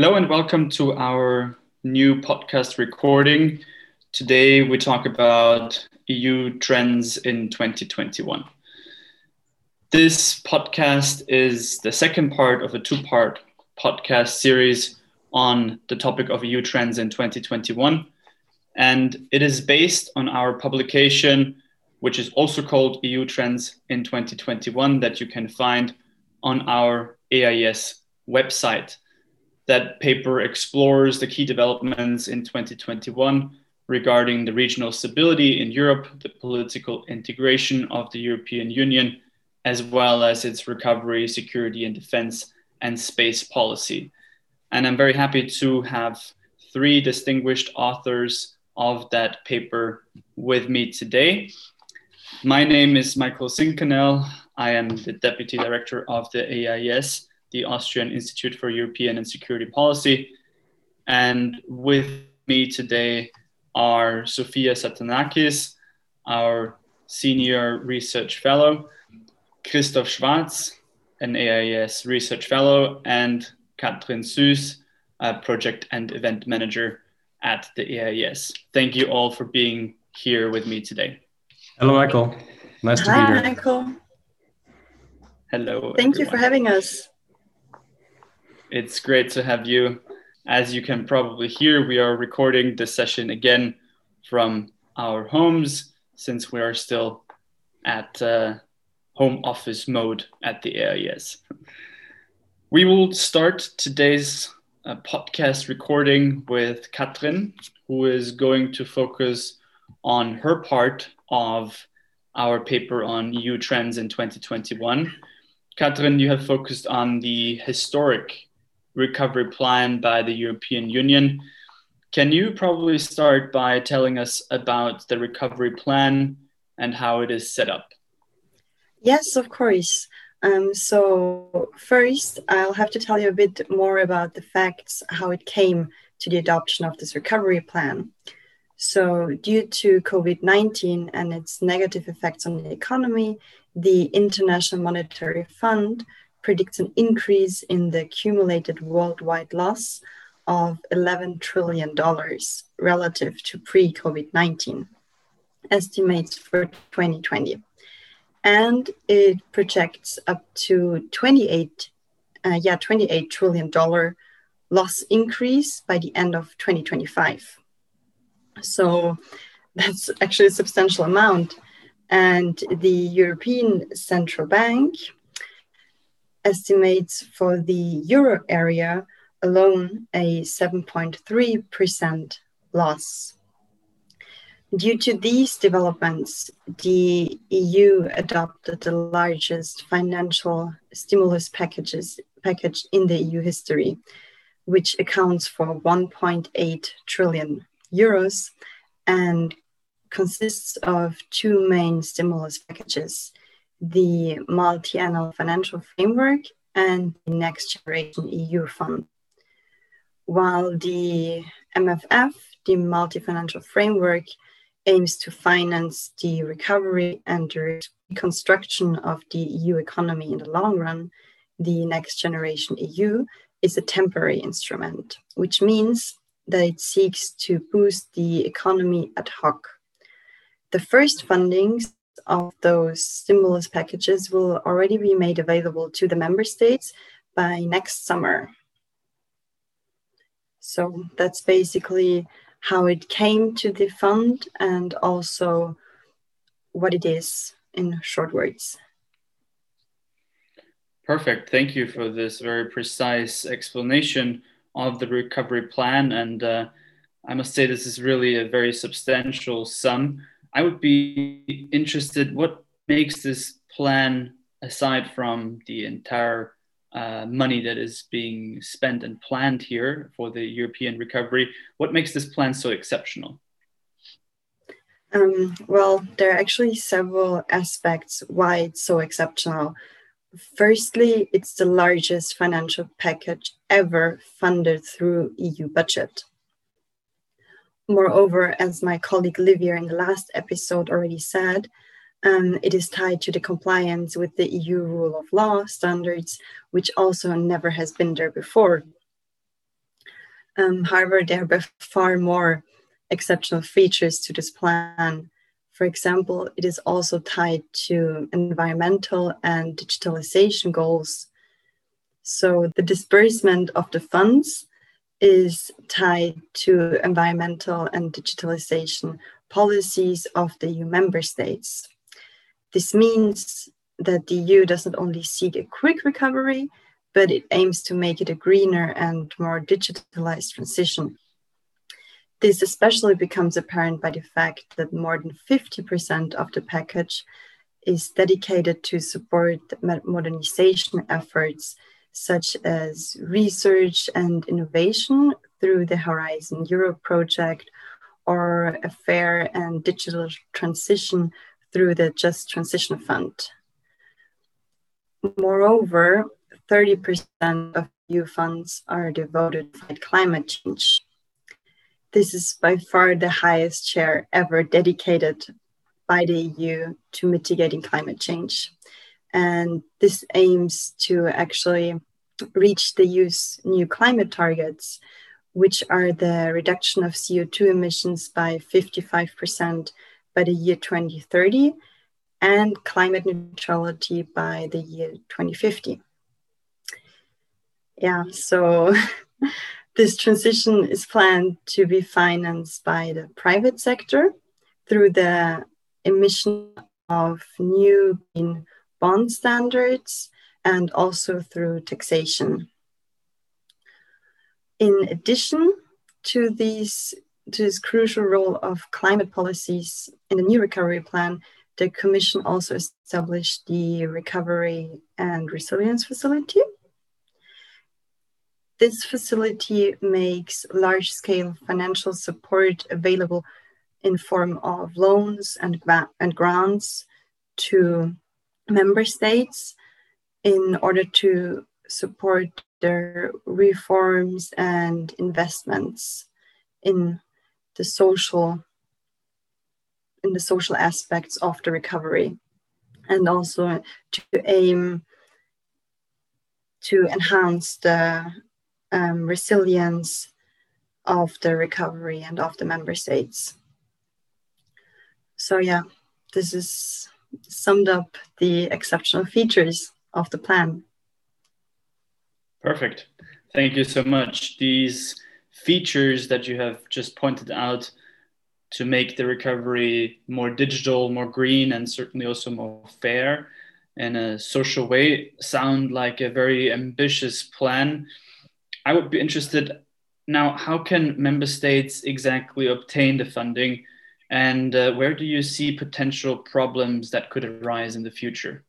Hello and welcome to our new podcast recording. Today we talk about EU trends in 2021. This podcast is the second part of a two part podcast series on the topic of EU trends in 2021. And it is based on our publication, which is also called EU Trends in 2021, that you can find on our AIS website. That paper explores the key developments in 2021 regarding the regional stability in Europe, the political integration of the European Union, as well as its recovery, security and defense, and space policy. And I'm very happy to have three distinguished authors of that paper with me today. My name is Michael Zinkanell. I am the Deputy Director of the AIS, the Austrian Institute for European and Security Policy. And with me today are Sophia Satanakis, our Senior Research Fellow, Christoph Schwarz, an AIS Research Fellow, and Katrin Süß, a Project and Event Manager at the AIS. Thank you all for being here with me today. Hello, Michael. Nice to Hi, be here. Michael. Hello. Thank everyone. you for having us. It's great to have you. As you can probably hear, we are recording this session again from our homes since we are still at uh, home office mode at the AIS. We will start today's uh, podcast recording with Katrin, who is going to focus on her part of our paper on EU trends in 2021. Katrin, you have focused on the historic recovery plan by the European Union. Can you probably start by telling us about the recovery plan and how it is set up? Yes, of course. Um, so, first, I'll have to tell you a bit more about the facts, how it came to the adoption of this recovery plan. So, due to COVID 19 and its negative effects on the economy, the International Monetary Fund predicts an increase in the accumulated worldwide loss of $11 trillion relative to pre COVID 19 estimates for 2020. And it projects up to 28, uh, yeah, 28 trillion dollar loss increase by the end of 2025. So that's actually a substantial amount. And the European Central Bank estimates for the euro area alone a 7.3% loss. Due to these developments, the EU adopted the largest financial stimulus packages, package in the EU history, which accounts for 1.8 trillion euros and consists of two main stimulus packages the multi-annual financial framework and the next generation EU fund. While the MFF, the multi-financial framework, aims to finance the recovery and the reconstruction of the EU economy in the long run, the next generation EU is a temporary instrument, which means that it seeks to boost the economy ad hoc. The first fundings of those stimulus packages will already be made available to the member states by next summer. So that's basically how it came to the fund and also what it is in short words. Perfect. Thank you for this very precise explanation of the recovery plan. And uh, I must say, this is really a very substantial sum. I would be interested what makes this plan, aside from the entire uh, money that is being spent and planned here for the European recovery, what makes this plan so exceptional? Um, well, there are actually several aspects why it's so exceptional. Firstly, it's the largest financial package ever funded through EU budget. Moreover, as my colleague Livia in the last episode already said, um, it is tied to the compliance with the EU rule of law standards, which also never has been there before. Um, however, there are far more exceptional features to this plan. For example, it is also tied to environmental and digitalization goals. So the disbursement of the funds is tied to environmental and digitalization policies of the EU member states. This means that the EU does not only seek a quick recovery, but it aims to make it a greener and more digitalized transition. This especially becomes apparent by the fact that more than 50% of the package is dedicated to support modernization efforts such as research and innovation through the Horizon Europe project or a fair and digital transition through the Just Transition Fund. Moreover, 30% of EU funds are devoted to climate change. This is by far the highest share ever dedicated by the EU to mitigating climate change. And this aims to actually reach the EU's new climate targets, which are the reduction of CO2 emissions by 55% by the year 2030 and climate neutrality by the year 2050. Yeah, so this transition is planned to be financed by the private sector through the emission of new green bond standards and also through taxation. In addition to these to this crucial role of climate policies in the new recovery plan, the Commission also established the Recovery and Resilience Facility. This facility makes large-scale financial support available in form of loans and, and grants to member states in order to support their reforms and investments in the social in the social aspects of the recovery and also to aim to enhance the um, resilience of the recovery and of the member states. So yeah, this is summed up the exceptional features of the plan. Perfect. Thank you so much. These features that you have just pointed out to make the recovery more digital, more green, and certainly also more fair in a social way sound like a very ambitious plan. I would be interested now, how can member states exactly obtain the funding? And uh, where do you see potential problems that could arise in the future?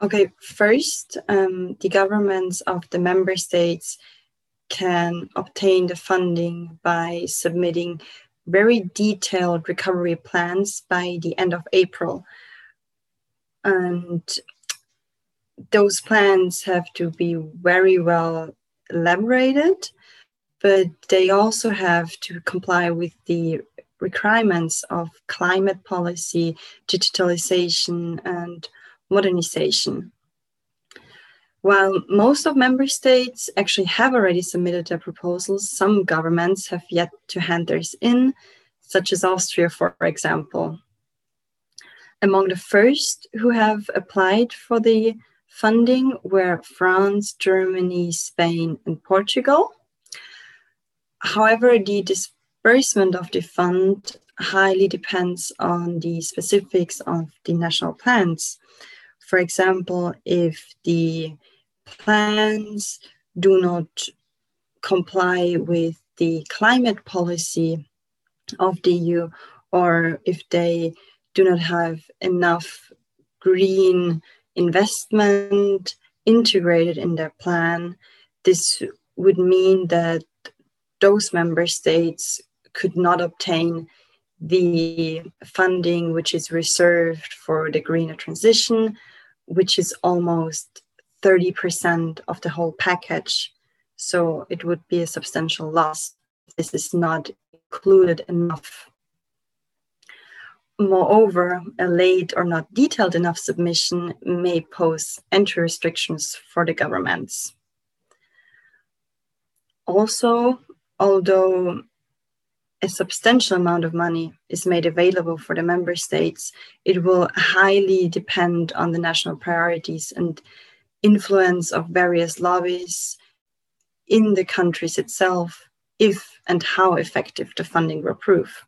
Okay, first, um, the governments of the member states can obtain the funding by submitting very detailed recovery plans by the end of April. And those plans have to be very well elaborated, but they also have to comply with the requirements of climate policy, digitalization, and modernization. While most of member states actually have already submitted their proposals, some governments have yet to hand theirs in, such as Austria, for example. Among the first who have applied for the funding were France, Germany, Spain, and Portugal. However, the disbursement of the fund highly depends on the specifics of the national plans. For example, if the plans do not comply with the climate policy of the EU, or if they do not have enough green investment integrated in their plan, this would mean that those member states could not obtain the funding which is reserved for the greener transition which is almost 30% of the whole package. So it would be a substantial loss. This is not included enough. Moreover, a late or not detailed enough submission may pose entry restrictions for the governments. Also, although a substantial amount of money is made available for the member states, it will highly depend on the national priorities and influence of various lobbies in the countries itself if and how effective the funding will prove.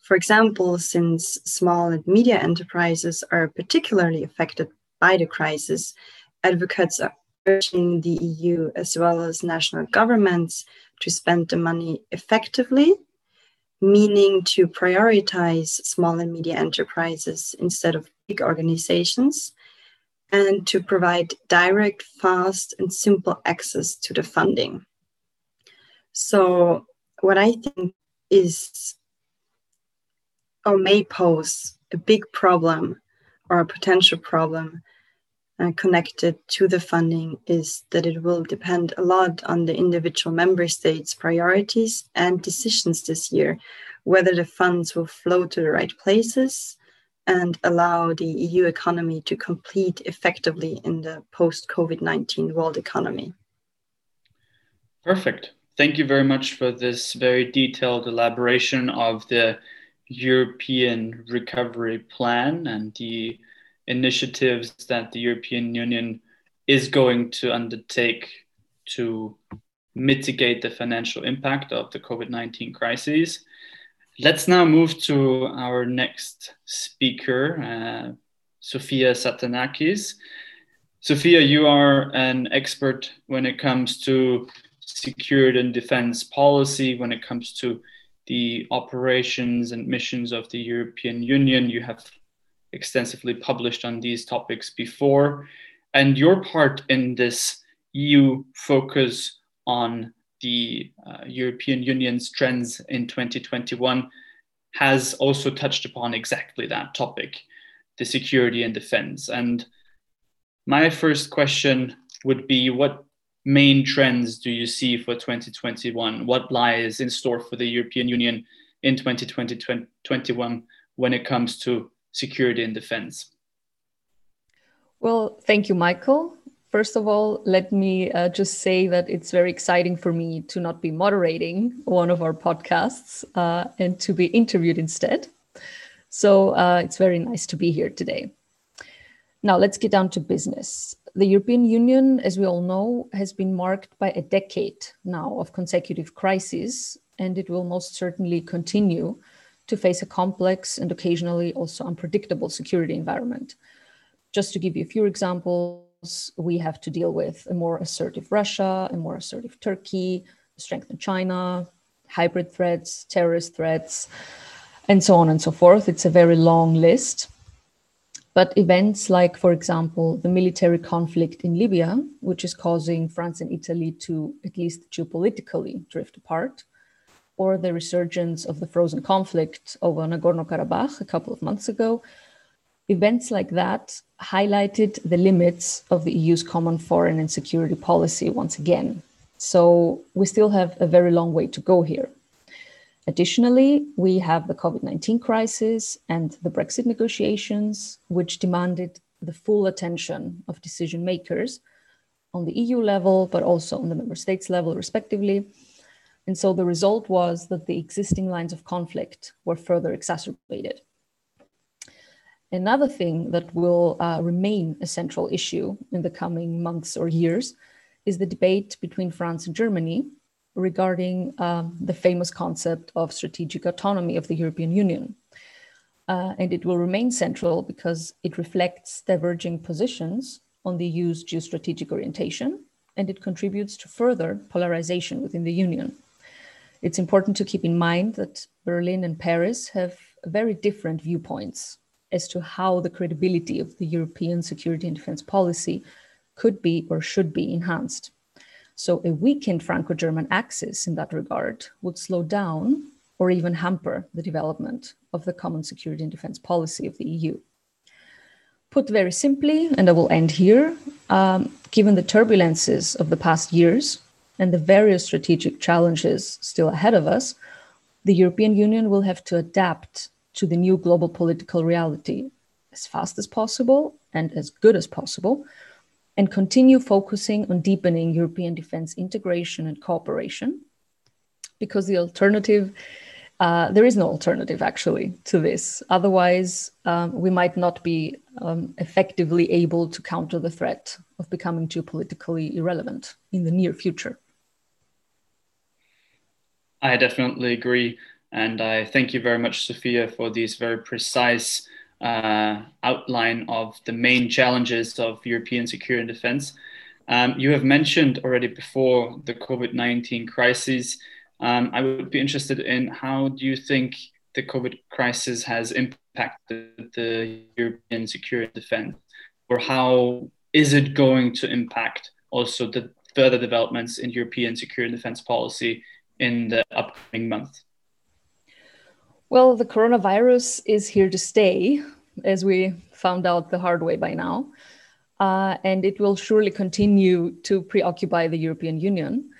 For example, since small and media enterprises are particularly affected by the crisis, advocates are urging the EU as well as national governments to spend the money effectively, meaning to prioritize small and medium enterprises instead of big organizations, and to provide direct, fast, and simple access to the funding. So, what I think is or may pose a big problem or a potential problem uh, connected to the funding is that it will depend a lot on the individual member states' priorities and decisions this year, whether the funds will flow to the right places and allow the EU economy to compete effectively in the post COVID 19 world economy. Perfect. Thank you very much for this very detailed elaboration of the European Recovery Plan and the initiatives that the European Union is going to undertake to mitigate the financial impact of the COVID 19 crisis. Let's now move to our next speaker, uh, Sophia Satanakis. Sophia, you are an expert when it comes to security and defense policy, when it comes to the operations and missions of the European Union. You have extensively published on these topics before. And your part in this EU focus on the uh, European Union's trends in 2021 has also touched upon exactly that topic the security and defense. And my first question would be what main trends do you see for 2021? What lies in store for the European Union in 2020 when it comes to security and defense? Well, thank you, Michael. First of all, let me uh, just say that it's very exciting for me to not be moderating one of our podcasts uh, and to be interviewed instead. So uh, it's very nice to be here today. Now, let's get down to business. The European Union, as we all know, has been marked by a decade now of consecutive crises, and it will most certainly continue to face a complex and occasionally also unpredictable security environment. Just to give you a few examples, we have to deal with a more assertive Russia, a more assertive Turkey, strengthened China, hybrid threats, terrorist threats, and so on and so forth. It's a very long list. But events like, for example, the military conflict in Libya, which is causing France and Italy to at least geopolitically drift apart, or the resurgence of the frozen conflict over Nagorno Karabakh a couple of months ago, events like that highlighted the limits of the EU's common foreign and security policy once again. So we still have a very long way to go here. Additionally, we have the COVID 19 crisis and the Brexit negotiations, which demanded the full attention of decision makers on the EU level, but also on the member states level, respectively, and so the result was that the existing lines of conflict were further exacerbated. Another thing that will uh, remain a central issue in the coming months or years is the debate between France and Germany regarding um, the famous concept of strategic autonomy of the European Union. Uh, and it will remain central because it reflects diverging positions on the EU's geostrategic orientation and it contributes to further polarization within the Union. It's important to keep in mind that Berlin and Paris have very different viewpoints as to how the credibility of the European security and defense policy could be or should be enhanced. So, a weakened Franco German axis in that regard would slow down or even hamper the development of the common security and defense policy of the EU. Put very simply, and I will end here, um, given the turbulences of the past years, and the various strategic challenges still ahead of us, the European Union will have to adapt to the new global political reality as fast as possible and as good as possible. and continue focusing on deepening European defense integration and cooperation. Because the alternative, uh, there is no alternative actually to this. Otherwise, um, we might not be um, effectively able to counter the threat of becoming geopolitically irrelevant in the near future. I definitely agree. And I thank you very much, Sophia, for these very precise uh, outline of the main challenges of European security and defense. Um, you have mentioned already before the COVID 19 crisis. Um, I would be interested in how do you think the COVID crisis has impacted the European security and defense, or how is it going to impact also the further developments in European security and defense policy in the upcoming months? Well, the coronavirus is here to stay, as we found out the hard way by now. Uh, and it will surely continue to preoccupy the European Union.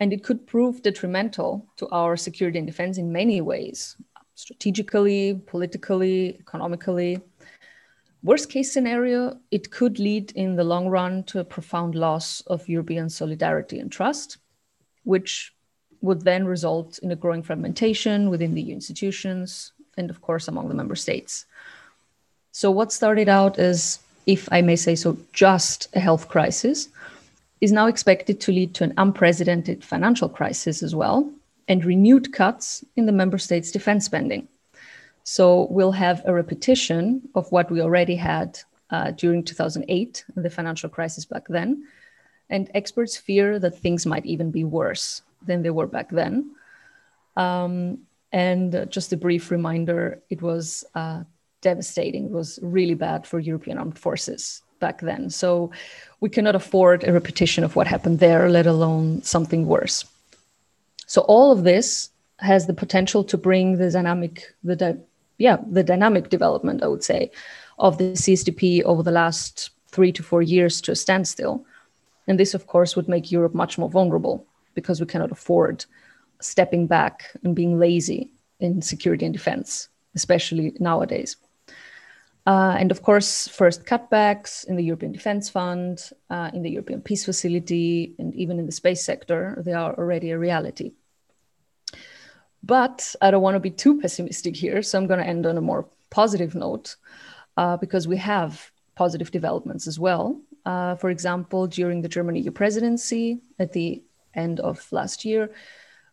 And it could prove detrimental to our security and defense in many ways strategically, politically, economically. Worst case scenario, it could lead in the long run to a profound loss of European solidarity and trust, which would then result in a growing fragmentation within the EU institutions and, of course, among the member states. So, what started out as, if I may say so, just a health crisis is now expected to lead to an unprecedented financial crisis as well and renewed cuts in the member states' defense spending. So, we'll have a repetition of what we already had uh, during 2008, the financial crisis back then. And experts fear that things might even be worse than they were back then. Um, and just a brief reminder it was uh, devastating, it was really bad for European armed forces back then. So we cannot afford a repetition of what happened there, let alone something worse. So all of this has the potential to bring the dynamic, the di- yeah, the dynamic development, I would say, of the CSDP over the last three to four years to a standstill. And this, of course, would make Europe much more vulnerable because we cannot afford stepping back and being lazy in security and defense, especially nowadays. Uh, and of course, first cutbacks in the European Defense Fund, uh, in the European Peace Facility, and even in the space sector, they are already a reality. But I don't want to be too pessimistic here, so I'm going to end on a more positive note uh, because we have positive developments as well. Uh, for example, during the German EU presidency at the end of last year,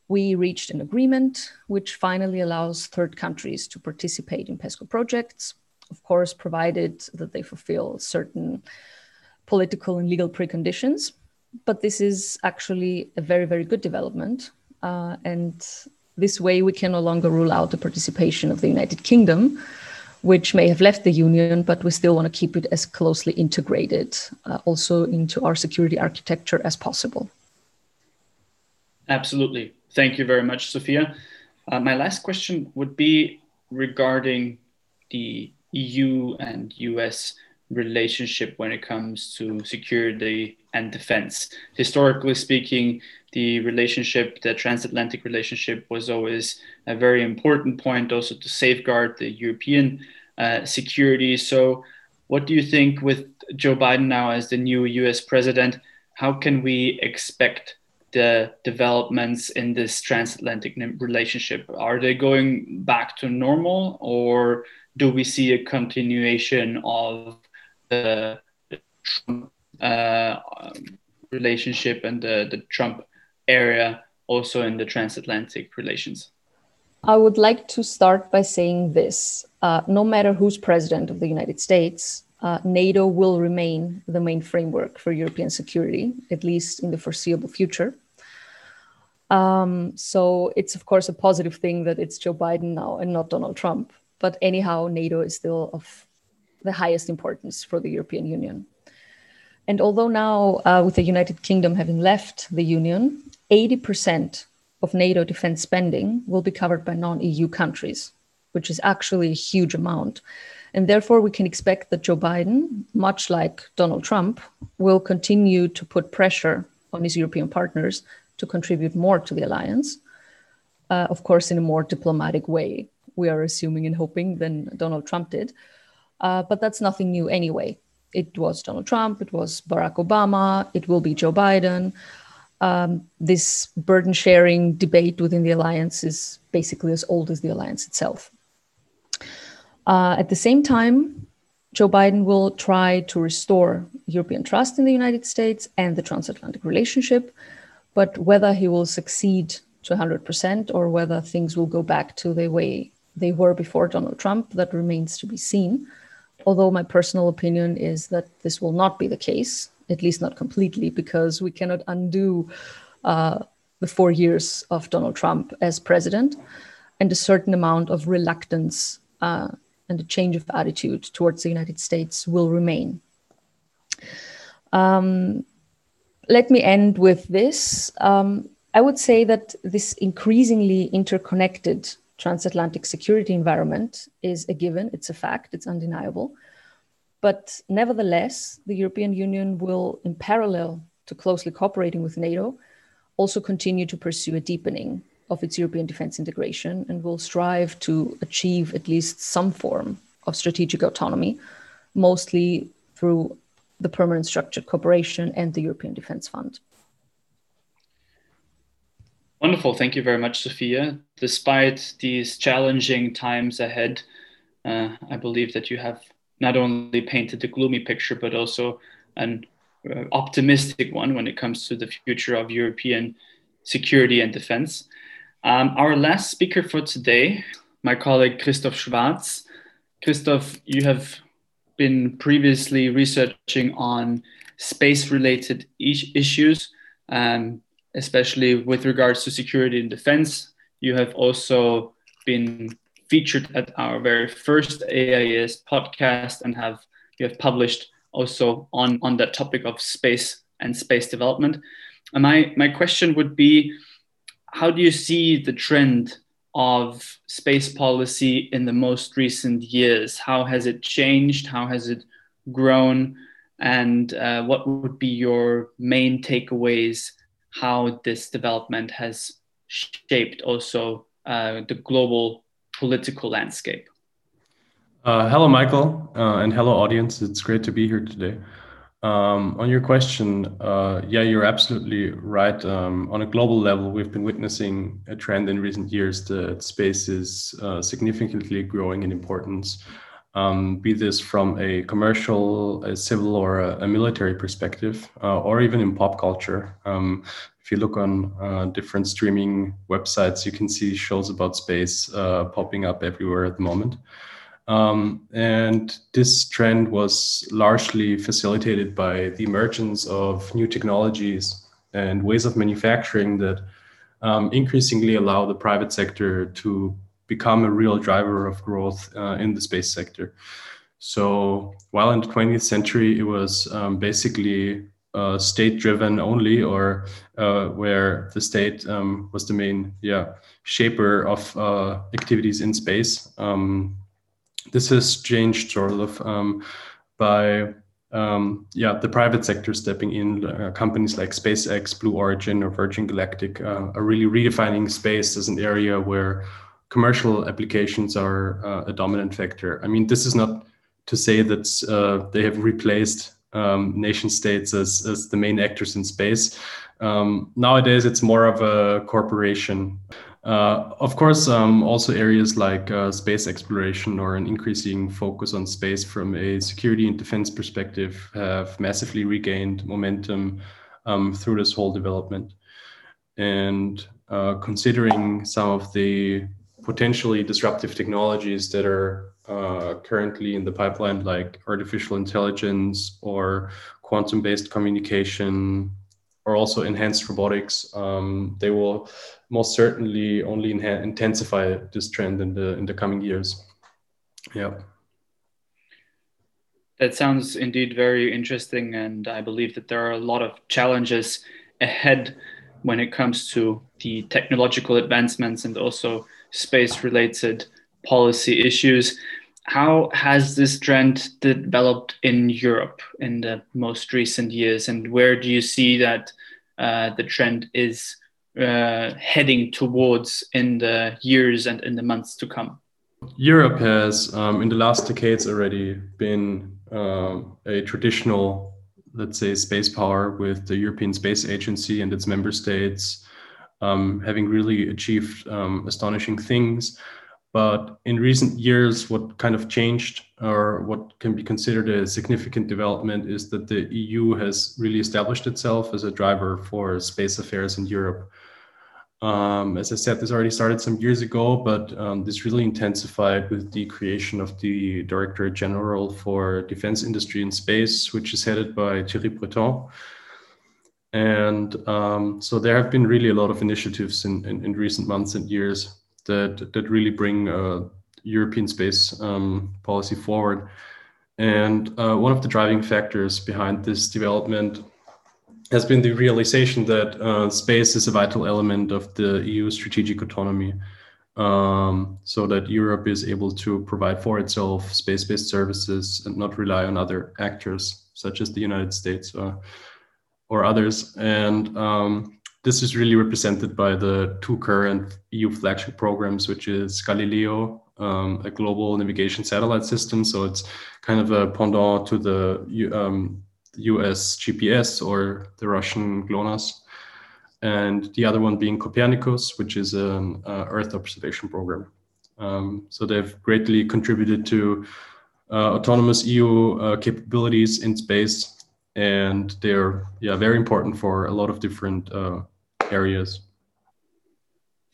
we reached an agreement which finally allows third countries to participate in PESCO projects, of course, provided that they fulfill certain political and legal preconditions. But this is actually a very, very good development. Uh, and this way, we can no longer rule out the participation of the United Kingdom, which may have left the Union, but we still want to keep it as closely integrated uh, also into our security architecture as possible. Absolutely. Thank you very much, Sophia. Uh, my last question would be regarding the EU and US relationship when it comes to security and defense. Historically speaking, the relationship, the transatlantic relationship, was always a very important point also to safeguard the European uh, security. So, what do you think with Joe Biden now as the new US president? How can we expect the developments in this transatlantic relationship? Are they going back to normal, or do we see a continuation of the, uh, relationship and the, the Trump area also in the transatlantic relations? I would like to start by saying this uh, no matter who's president of the United States, uh, NATO will remain the main framework for European security, at least in the foreseeable future. Um, so it's, of course, a positive thing that it's Joe Biden now and not Donald Trump. But anyhow, NATO is still of the highest importance for the European Union. And although now, uh, with the United Kingdom having left the Union, 80% of NATO defense spending will be covered by non EU countries, which is actually a huge amount. And therefore, we can expect that Joe Biden, much like Donald Trump, will continue to put pressure on his European partners to contribute more to the alliance, uh, of course, in a more diplomatic way, we are assuming and hoping, than Donald Trump did. Uh, but that's nothing new anyway. it was Donald Trump, it was Barack Obama, it will be Joe Biden. Um, this burden sharing debate within the alliance is basically as old as the alliance itself. Uh, at the same time, Joe Biden will try to restore European trust in the United States and the transatlantic relationship. But whether he will succeed to 100% or whether things will go back to the way they were before Donald Trump, that remains to be seen. Although my personal opinion is that this will not be the case, at least not completely, because we cannot undo uh, the four years of Donald Trump as president and a certain amount of reluctance uh, and the change of attitude towards the United States will remain. Um, let me end with this. Um, I would say that this increasingly interconnected transatlantic security environment is a given, it's a fact, it's undeniable. But nevertheless, the European Union will, in parallel to closely cooperating with NATO, also continue to pursue a deepening of its European defense integration and will strive to achieve at least some form of strategic autonomy, mostly through the permanent structured cooperation and the European Defence Fund. Wonderful. Thank you very much, Sophia. Despite these challenging times ahead, uh, I believe that you have not only painted a gloomy picture, but also an uh, optimistic one when it comes to the future of European security and defense. Um, our last speaker for today, my colleague Christoph Schwarz. Christoph, you have been previously researching on space related issues, um, especially with regards to security and defense. You have also been featured at our very first AIS podcast and have you have published also on, on that topic of space and space development. And my, my question would be how do you see the trend of space policy in the most recent years? How has it changed? How has it grown? And uh, what would be your main takeaways? How this development has shaped also uh, the global political landscape? Uh, hello, Michael, uh, and hello, audience. It's great to be here today. Um, on your question, uh, yeah, you're absolutely right. Um, on a global level, we've been witnessing a trend in recent years that space is uh, significantly growing in importance, um, be this from a commercial, a civil, or a, a military perspective, uh, or even in pop culture. Um, if you look on uh, different streaming websites, you can see shows about space uh, popping up everywhere at the moment. Um, and this trend was largely facilitated by the emergence of new technologies and ways of manufacturing that um, increasingly allow the private sector to become a real driver of growth uh, in the space sector. So while in the 20th century it was um, basically uh, state driven only, or uh, where the state um, was the main yeah shaper of uh, activities in space. Um, this has changed sort of um, by um, yeah the private sector stepping in. Uh, companies like SpaceX, Blue Origin, or Virgin Galactic uh, are really redefining space as an area where commercial applications are uh, a dominant factor. I mean, this is not to say that uh, they have replaced um, nation states as, as the main actors in space. Um, nowadays, it's more of a corporation. Uh, of course, um, also areas like uh, space exploration or an increasing focus on space from a security and defense perspective have massively regained momentum um, through this whole development. And uh, considering some of the potentially disruptive technologies that are uh, currently in the pipeline, like artificial intelligence or quantum based communication, or also enhanced robotics, um, they will most certainly only intensify this trend in the in the coming years. Yeah. That sounds indeed very interesting, and I believe that there are a lot of challenges ahead when it comes to the technological advancements and also space-related policy issues. How has this trend developed in Europe in the most recent years, and where do you see that uh, the trend is uh, heading towards in the years and in the months to come? Europe has, um, in the last decades, already been uh, a traditional, let's say, space power with the European Space Agency and its member states um, having really achieved um, astonishing things. But in recent years, what kind of changed or what can be considered a significant development is that the EU has really established itself as a driver for space affairs in Europe. Um, as I said, this already started some years ago, but um, this really intensified with the creation of the Directorate General for Defense Industry and Space, which is headed by Thierry Breton. And um, so there have been really a lot of initiatives in, in, in recent months and years that, that really bring uh, European space um, policy forward. And uh, one of the driving factors behind this development has been the realization that uh, space is a vital element of the EU strategic autonomy. Um, so that Europe is able to provide for itself space based services and not rely on other actors such as the United States uh, or others. And um, this is really represented by the two current EU flagship programs, which is Galileo, um, a global navigation satellite system. So it's kind of a pendant to the um, US GPS or the Russian GLONASS, and the other one being Copernicus, which is an uh, Earth observation program. Um, so they've greatly contributed to uh, autonomous EU uh, capabilities in space, and they're yeah very important for a lot of different uh, areas.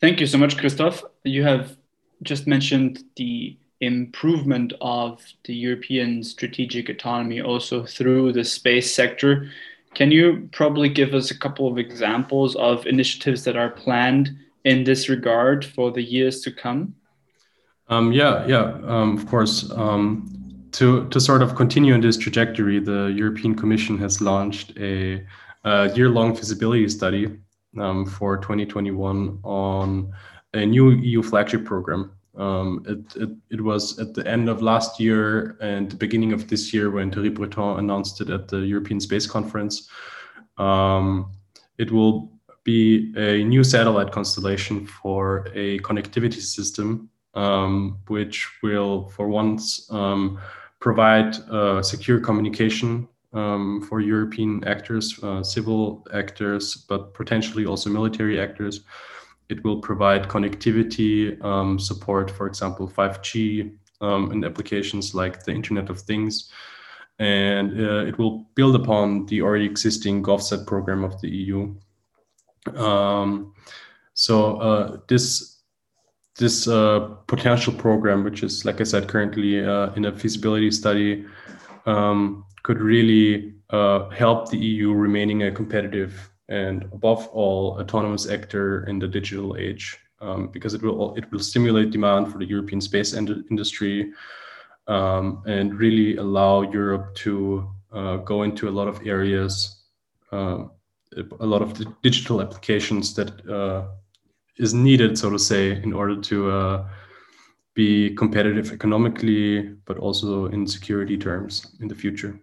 Thank you so much, Christoph. You have just mentioned the improvement of the European strategic autonomy also through the space sector. Can you probably give us a couple of examples of initiatives that are planned in this regard for the years to come? Um, yeah, yeah, um, of course. Um, to, to sort of continue in this trajectory, the European Commission has launched a, a year long feasibility study um, for 2021 on a new EU flagship program um, it, it, it, was at the end of last year and the beginning of this year when Thierry Breton announced it at the European Space Conference. Um, it will be a new satellite constellation for a connectivity system, um, which will, for once, um, provide uh, secure communication um, for European actors, uh, civil actors, but potentially also military actors it will provide connectivity um, support, for example, 5G um, in applications like the Internet of Things. And uh, it will build upon the already existing GovSat program of the EU. Um, so uh, this this uh, potential program, which is, like I said, currently uh, in a feasibility study, um, could really uh, help the EU remaining a competitive and above all autonomous actor in the digital age um, because it will it will stimulate demand for the European space ind- industry um, and really allow Europe to uh, go into a lot of areas, uh, a lot of digital applications that uh, is needed, so to say, in order to uh, be competitive economically, but also in security terms in the future.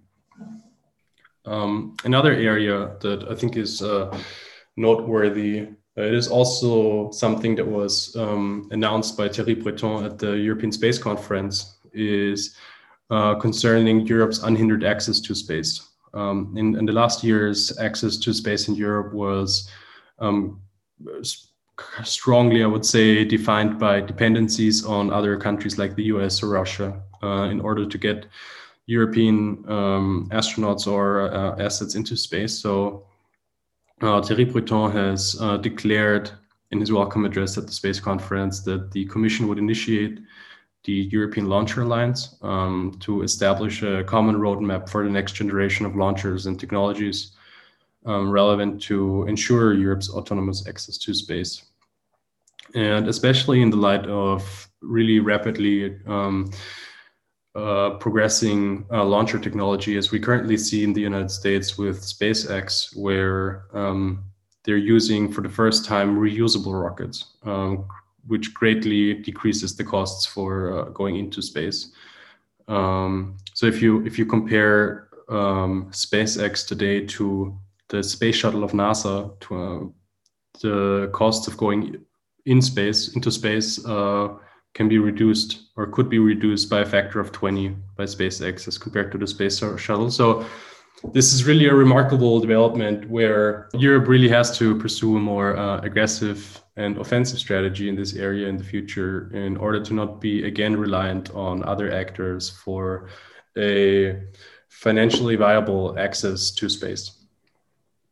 Um, another area that I think is uh, noteworthy, uh, it is also something that was um, announced by Thierry Breton at the European Space Conference, is uh, concerning Europe's unhindered access to space. Um, in, in, the last years, access to space in Europe was um, strongly, I would say, defined by dependencies on other countries like the US or Russia uh, in order to get European um, astronauts or uh, assets into space. So uh, Thierry Breton has uh, declared in his welcome address at the space conference that the Commission would initiate the European Launcher Alliance um, to establish a common roadmap for the next generation of launchers and technologies um, relevant to ensure Europe's autonomous access to space. And especially in the light of really rapidly um, uh, progressing uh, launcher technology as we currently see in the United States with SpaceX, where um, they're using for the first time reusable rockets, um, which greatly decreases the costs for uh, going into space. Um, so if you if you compare um, SpaceX today to the space shuttle of NASA, to uh, the costs of going in space into space uh, can be reduced or could be reduced by a factor of 20 by SpaceX as compared to the space shuttle. So this is really a remarkable development where Europe really has to pursue a more uh, aggressive and offensive strategy in this area in the future in order to not be again reliant on other actors for a financially viable access to space.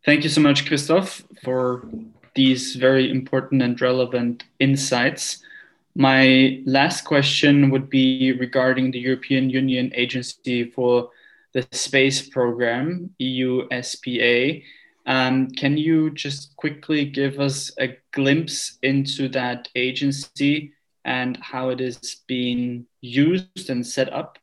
Thank you so much, Christoph, for these very important and relevant insights. My last question would be regarding the European Union Agency for the Space Program, EUSPA. Um, can you just quickly give us a glimpse into that agency and how it is being used and set up?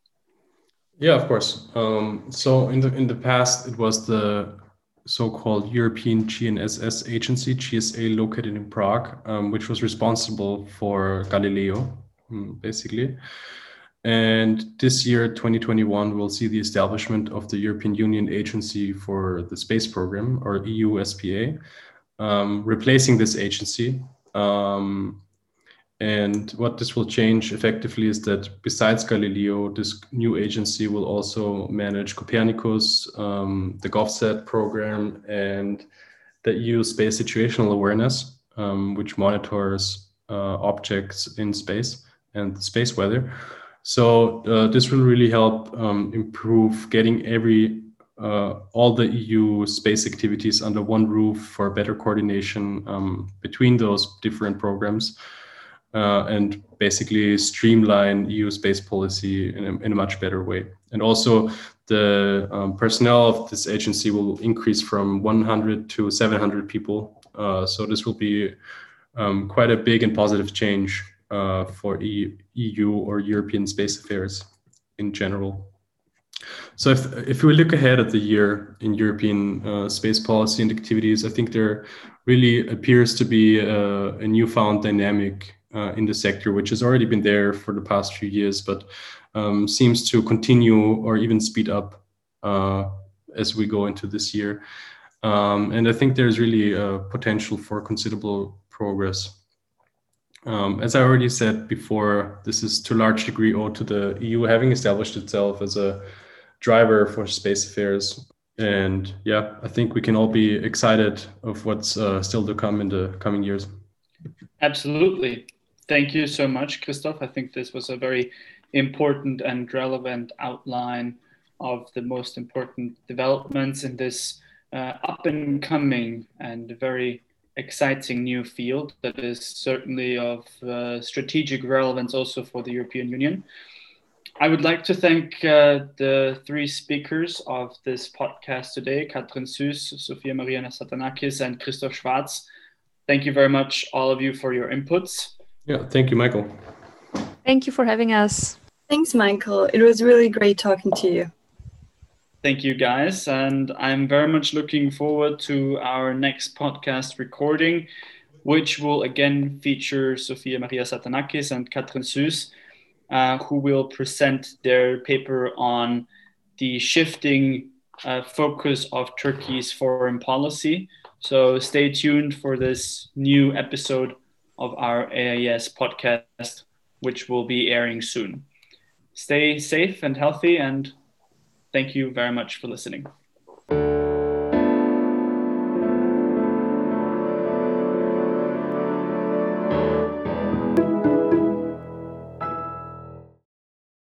Yeah, of course. Um, so in the in the past, it was the so-called European GNSS agency, GSA, located in Prague, um, which was responsible for Galileo, mm, basically. And this year, 2021, we'll see the establishment of the European Union Agency for the Space Program, or EUSPA, um, replacing this agency. Um, and what this will change effectively is that besides Galileo, this new agency will also manage Copernicus, um, the GovSat program, and the EU Space Situational Awareness, um, which monitors uh, objects in space and space weather. So uh, this will really help um, improve getting every uh, all the EU space activities under one roof for better coordination um, between those different programs uh, and basically streamline EU space policy in a, in a, much better way. And also, the um, personnel of this agency will increase from 100 to 700 people. Uh, so this will be um, quite a big and positive change uh, for EU or European space affairs in general. So if, if we look ahead at the year in European uh, space policy and activities, I think there really appears to be a, a newfound dynamic uh, in the sector, which has already been there for the past few years, but um, seems to continue or even speed up uh, as we go into this year. Um, and I think there's really a potential for considerable progress. Um, as I already said before, this is to a large degree owed to the EU having established itself as a driver for space affairs. And yeah, I think we can all be excited of what's uh, still to come in the coming years. Absolutely. Thank you so much, Christoph. I think this was a very important and relevant outline of the most important developments in this uh, up and coming and very exciting new field that is certainly of uh, strategic relevance also for the European Union. I would like to thank uh, the three speakers of this podcast today, Katrin Süss, Sophia Maria Satanakis, and Christoph Schwarz. Thank you very much, all of you, for your inputs. Yeah, thank you, Michael. Thank you for having us. Thanks, Michael. It was really great talking to you. Thank you, guys. And I'm very much looking forward to our next podcast recording, which will again feature Sophia Maria Satanakis and Katrin Süss, uh, who will present their paper on the shifting uh, focus of Turkey's foreign policy. So stay tuned for this new episode of our AIS podcast, which will be airing soon. Stay safe and healthy, and thank you very much for listening.